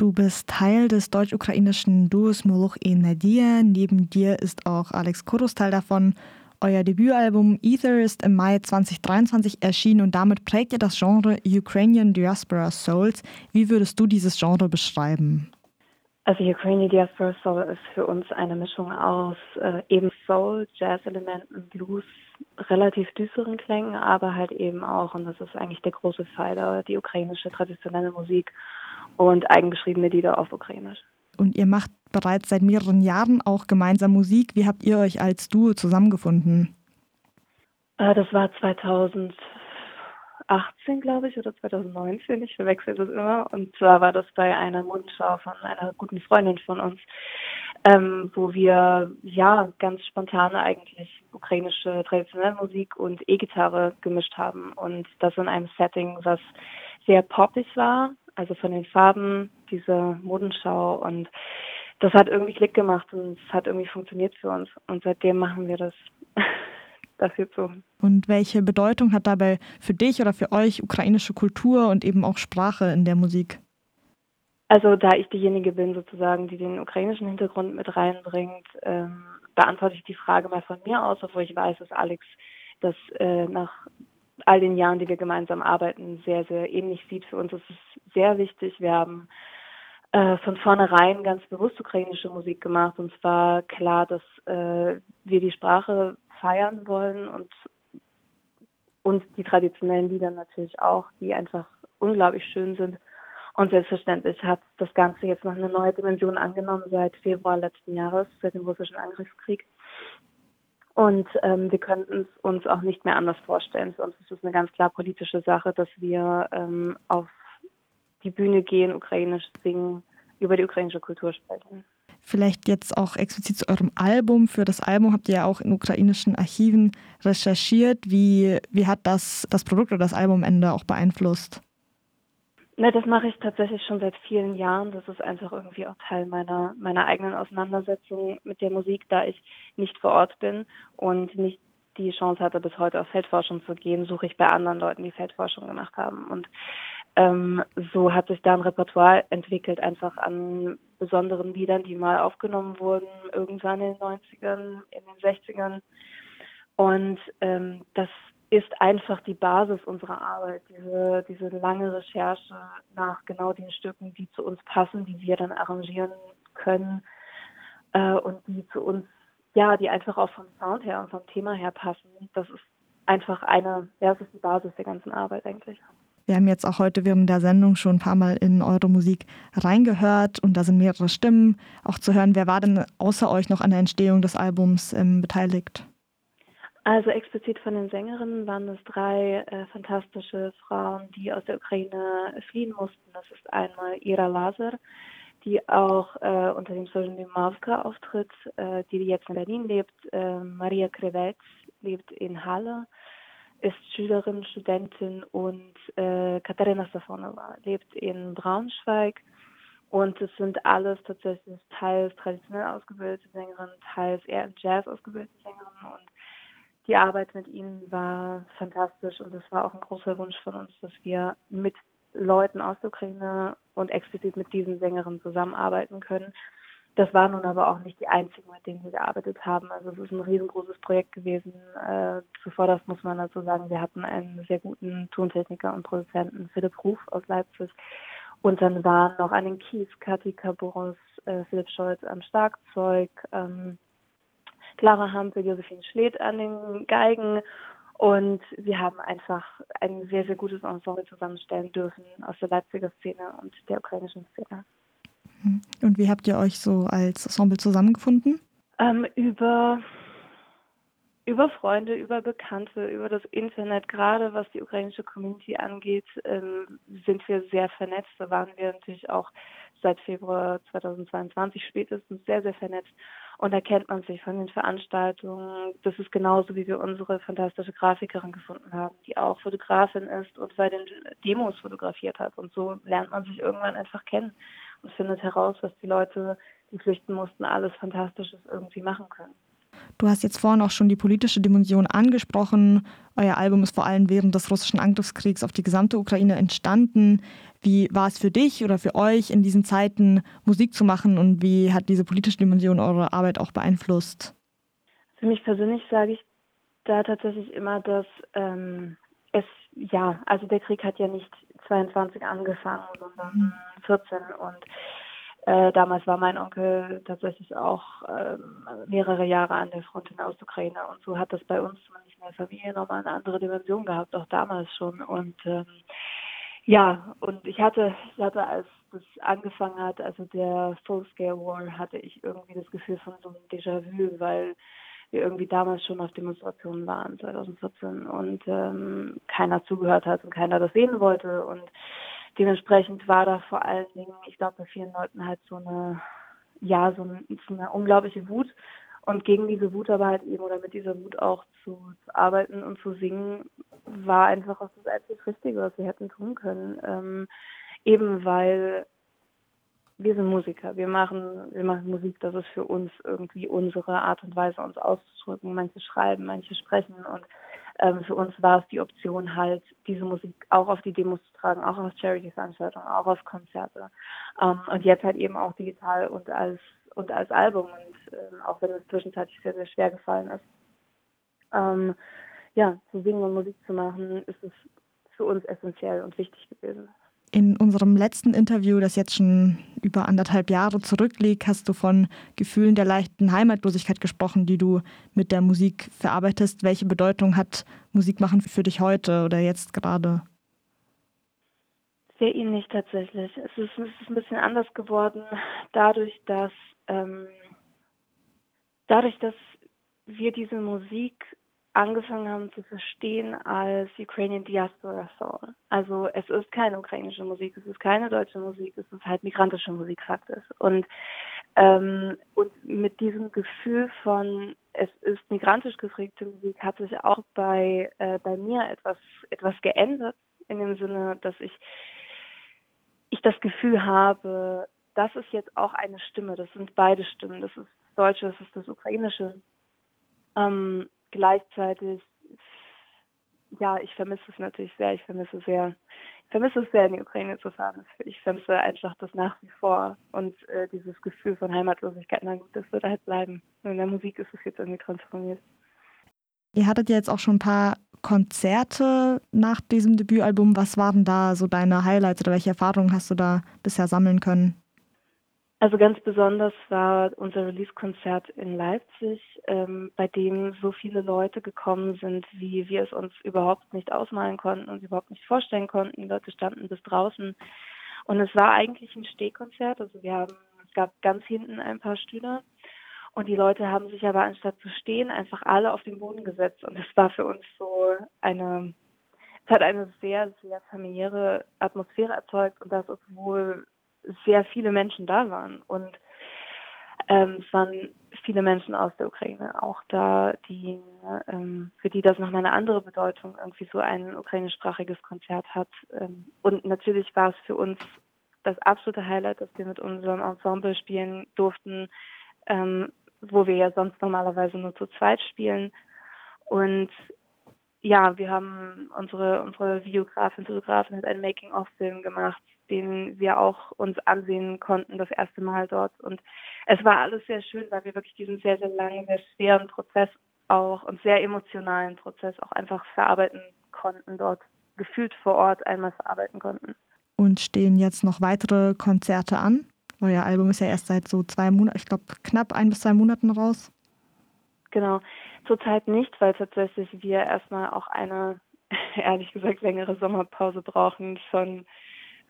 Du bist Teil des deutsch-ukrainischen Duos Moloch e Nadia. Neben dir ist auch Alex Kurus Teil davon. Euer Debütalbum Ether ist im Mai 2023 erschienen und damit prägt ihr das Genre Ukrainian Diaspora Souls. Wie würdest du dieses Genre beschreiben? Also Ukrainian Diaspora Soul ist für uns eine Mischung aus äh, eben Soul, Jazz-Elementen, Blues, relativ düsteren Klängen, aber halt eben auch, und das ist eigentlich der große Pfeiler, die ukrainische traditionelle Musik und eigengeschriebene Lieder auf Ukrainisch. Und ihr macht bereits seit mehreren Jahren auch gemeinsam Musik. Wie habt ihr euch als Duo zusammengefunden? Äh, das war 2018, glaube ich, oder 2019. Ich verwechsel das immer. Und zwar war das bei einer Mundschau von einer guten Freundin von uns, ähm, wo wir ja ganz spontan eigentlich ukrainische traditionelle Musik und E-Gitarre gemischt haben. Und das in einem Setting, was sehr poppig war, also von den Farben, diese Modenschau und das hat irgendwie Klick gemacht und es hat irgendwie funktioniert für uns und seitdem machen wir das dafür zu. Und welche Bedeutung hat dabei für dich oder für euch ukrainische Kultur und eben auch Sprache in der Musik? Also da ich diejenige bin sozusagen, die den ukrainischen Hintergrund mit reinbringt, ähm, beantworte ich die Frage mal von mir aus, obwohl ich weiß, dass Alex das äh, nach all den Jahren, die wir gemeinsam arbeiten, sehr, sehr ähnlich sieht. Für uns ist es sehr wichtig. Wir haben äh, von vornherein ganz bewusst ukrainische Musik gemacht. Und zwar klar, dass äh, wir die Sprache feiern wollen und uns die traditionellen Lieder natürlich auch, die einfach unglaublich schön sind. Und selbstverständlich hat das Ganze jetzt noch eine neue Dimension angenommen seit Februar letzten Jahres, seit dem russischen Angriffskrieg. Und ähm, wir könnten es uns auch nicht mehr anders vorstellen. Für uns ist es eine ganz klar politische Sache, dass wir ähm, auf die Bühne gehen, ukrainisch singen, über die ukrainische Kultur sprechen. Vielleicht jetzt auch explizit zu eurem Album. Für das Album habt ihr ja auch in ukrainischen Archiven recherchiert. Wie, wie hat das das Produkt oder das Albumende auch beeinflusst? Ne, das mache ich tatsächlich schon seit vielen Jahren. Das ist einfach irgendwie auch Teil meiner, meiner eigenen Auseinandersetzung mit der Musik, da ich nicht vor Ort bin und nicht die Chance hatte, bis heute auf Feldforschung zu gehen, suche ich bei anderen Leuten, die Feldforschung gemacht haben. Und ähm, so hat sich da ein Repertoire entwickelt, einfach an besonderen Liedern, die mal aufgenommen wurden, irgendwann in den 90ern, in den 60ern. Und ähm, das ist einfach die Basis unserer Arbeit, diese, diese lange Recherche nach genau den Stücken, die zu uns passen, die wir dann arrangieren können äh, und die zu uns, ja, die einfach auch vom Sound her und vom Thema her passen. Das ist einfach eine, ja, das ist die Basis der ganzen Arbeit eigentlich. Wir haben jetzt auch heute während der Sendung schon ein paar Mal in eure Musik reingehört und da sind mehrere Stimmen auch zu hören. Wer war denn außer euch noch an der Entstehung des Albums ähm, beteiligt? Also explizit von den Sängerinnen waren es drei äh, fantastische Frauen, die aus der Ukraine fliehen mussten. Das ist einmal Ira Lazar, die auch äh, unter dem Pseudonym Mavka auftritt, äh, die jetzt in Berlin lebt. Äh, Maria Krevetz lebt in Halle, ist Schülerin, Studentin und äh, Katharina Safonova lebt in Braunschweig. Und es sind alles tatsächlich teils traditionell ausgebildete Sängerinnen, teils eher im Jazz ausgebildete Sängerinnen und die Arbeit mit ihnen war fantastisch und es war auch ein großer Wunsch von uns, dass wir mit Leuten aus der Ukraine und explizit mit diesen Sängerinnen zusammenarbeiten können. Das waren nun aber auch nicht die einzigen, mit denen wir gearbeitet haben. Also es ist ein riesengroßes Projekt gewesen. Äh, zuvor, das muss man dazu sagen, wir hatten einen sehr guten Tontechniker und Produzenten, Philipp Ruf aus Leipzig. Und dann waren noch an den Kies Katika Boros, äh, Philipp Scholz am Schlagzeug, ähm, Clara Hampel, Josephine Schledt an den Geigen. Und wir haben einfach ein sehr, sehr gutes Ensemble zusammenstellen dürfen aus der Leipziger Szene und der ukrainischen Szene. Mhm. Und wie habt ihr euch so als Ensemble zusammengefunden? Ähm, über, über Freunde, über Bekannte, über das Internet, gerade was die ukrainische Community angeht, ähm, sind wir sehr vernetzt. Da waren wir natürlich auch seit Februar 2022 spätestens sehr, sehr vernetzt. Und da kennt man sich von den Veranstaltungen. Das ist genauso, wie wir unsere fantastische Grafikerin gefunden haben, die auch Fotografin ist und bei den Demos fotografiert hat. Und so lernt man sich irgendwann einfach kennen und findet heraus, was die Leute, die flüchten mussten, alles Fantastisches irgendwie machen können. Du hast jetzt vorhin auch schon die politische Dimension angesprochen. Euer Album ist vor allem während des russischen Angriffskriegs auf die gesamte Ukraine entstanden. Wie war es für dich oder für euch in diesen Zeiten Musik zu machen und wie hat diese politische Dimension eure Arbeit auch beeinflusst? Für mich persönlich sage ich da tatsächlich immer, dass ähm, es, ja, also der Krieg hat ja nicht 22 angefangen, sondern 14 und äh, damals war mein Onkel tatsächlich auch ähm, mehrere Jahre an der Front in der Ostukraine und so hat das bei uns zumindest in der Familie nochmal eine andere Dimension gehabt, auch damals schon. Und ähm, ja, und ich hatte, ich hatte, als das angefangen hat, also der Full-Scale War, hatte ich irgendwie das Gefühl von so einem Déjà-vu, weil wir irgendwie damals schon auf Demonstrationen waren, 2014, und ähm, keiner zugehört hat und keiner das sehen wollte. Und dementsprechend war da vor allen Dingen, ich glaube, bei vielen Leuten halt so eine, ja, so, ein, so eine unglaubliche Wut. Und gegen diese Wut aber halt eben oder mit dieser Wut auch zu, zu arbeiten und zu singen, war einfach auch das einzig Richtige, was wir hätten tun können. Ähm, eben weil wir sind Musiker, wir machen, wir machen Musik, das ist für uns irgendwie unsere Art und Weise, uns auszudrücken. Manche schreiben, manche sprechen und ähm, für uns war es die Option halt, diese Musik auch auf die Demos zu tragen, auch auf Charity-Veranstaltungen, auch auf Konzerte ähm, und jetzt halt eben auch digital und als und als Album und ähm, auch wenn es zwischenzeitlich sehr, sehr schwer gefallen ist. Ähm, ja, zu singen und Musik zu machen, ist es für uns essentiell und wichtig gewesen. In unserem letzten Interview, das jetzt schon über anderthalb Jahre zurückliegt, hast du von Gefühlen der leichten Heimatlosigkeit gesprochen, die du mit der Musik verarbeitest. Welche Bedeutung hat Musikmachen für dich heute oder jetzt gerade? Sehr ähnlich tatsächlich. Es ist, es ist ein bisschen anders geworden, dadurch, dass ähm, dadurch, dass wir diese Musik angefangen haben zu verstehen als Ukrainian Diaspora Soul. Also es ist keine ukrainische Musik, es ist keine deutsche Musik, es ist halt migrantische Musik faktisch. Und, ähm, und mit diesem Gefühl von es ist migrantisch geprägte Musik hat sich auch bei, äh, bei mir etwas, etwas geändert, in dem Sinne, dass ich, ich das Gefühl habe, das ist jetzt auch eine Stimme, das sind beide Stimmen, das ist das Deutsche, das ist das Ukrainische. Ähm, gleichzeitig, ja, ich vermisse es natürlich sehr. Ich vermisse sehr, ich vermisse es sehr, in die Ukraine zu fahren. Ich vermisse einfach das nach wie vor und äh, dieses Gefühl von Heimatlosigkeit. Na gut, das wird halt bleiben. in der Musik ist es jetzt irgendwie transformiert. Ihr hattet jetzt auch schon ein paar Konzerte nach diesem Debütalbum. Was waren da so deine Highlights oder welche Erfahrungen hast du da bisher sammeln können? Also ganz besonders war unser Release-Konzert in Leipzig, ähm, bei dem so viele Leute gekommen sind, wie wir es uns überhaupt nicht ausmalen konnten und überhaupt nicht vorstellen konnten. Die Leute standen bis draußen. Und es war eigentlich ein Stehkonzert. Also wir haben, es gab ganz hinten ein paar Stühle. Und die Leute haben sich aber anstatt zu stehen einfach alle auf den Boden gesetzt. Und es war für uns so eine, es hat eine sehr, sehr familiäre Atmosphäre erzeugt. Und das, obwohl sehr viele Menschen da waren. Und ähm, es waren viele Menschen aus der Ukraine auch da, die ähm, für die das nochmal eine andere Bedeutung irgendwie so ein ukrainischsprachiges Konzert hat. Ähm, und natürlich war es für uns das absolute Highlight, dass wir mit unserem Ensemble spielen durften, ähm, wo wir ja sonst normalerweise nur zu zweit spielen. Und ja, wir haben unsere unsere Videografin, Fotografin hat einen Making-of-Film gemacht den wir auch uns ansehen konnten das erste Mal dort. Und es war alles sehr schön, weil wir wirklich diesen sehr, sehr langen, sehr schweren Prozess auch und sehr emotionalen Prozess auch einfach verarbeiten konnten dort, gefühlt vor Ort einmal verarbeiten konnten. Und stehen jetzt noch weitere Konzerte an? Euer Album ist ja erst seit so zwei Monaten, ich glaube knapp ein bis zwei Monaten raus. Genau, zurzeit nicht, weil tatsächlich wir erstmal auch eine, ehrlich gesagt, längere Sommerpause brauchen von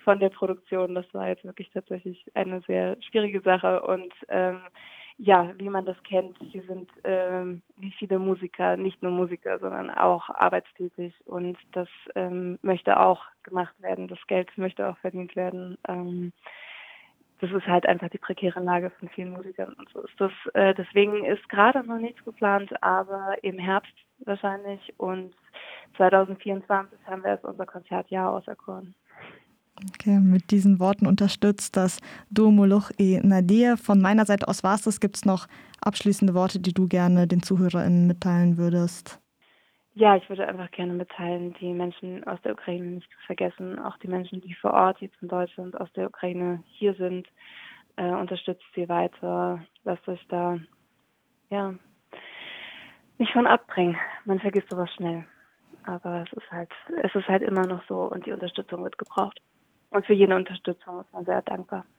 von der Produktion. Das war jetzt wirklich tatsächlich eine sehr schwierige Sache und ähm, ja, wie man das kennt, sie sind ähm, wie viele Musiker, nicht nur Musiker, sondern auch arbeitstätig und das ähm, möchte auch gemacht werden. Das Geld möchte auch verdient werden. Ähm, das ist halt einfach die prekäre Lage von vielen Musikern und so ist das. Äh, deswegen ist gerade noch nichts geplant, aber im Herbst wahrscheinlich und 2024 haben wir als unser Konzertjahr auserkoren. Okay, mit diesen Worten unterstützt das Du Moloch e Nadir. Von meiner Seite aus war es das. Gibt es noch abschließende Worte, die du gerne den ZuhörerInnen mitteilen würdest? Ja, ich würde einfach gerne mitteilen, die Menschen aus der Ukraine nicht zu vergessen, auch die Menschen, die vor Ort jetzt in Deutschland aus der Ukraine hier sind. Äh, unterstützt sie weiter, lasst euch da ja nicht von abbringen. Man vergisst sowas schnell. Aber es ist halt, es ist halt immer noch so und die Unterstützung wird gebraucht. Und für jede Unterstützung ist man sehr dankbar.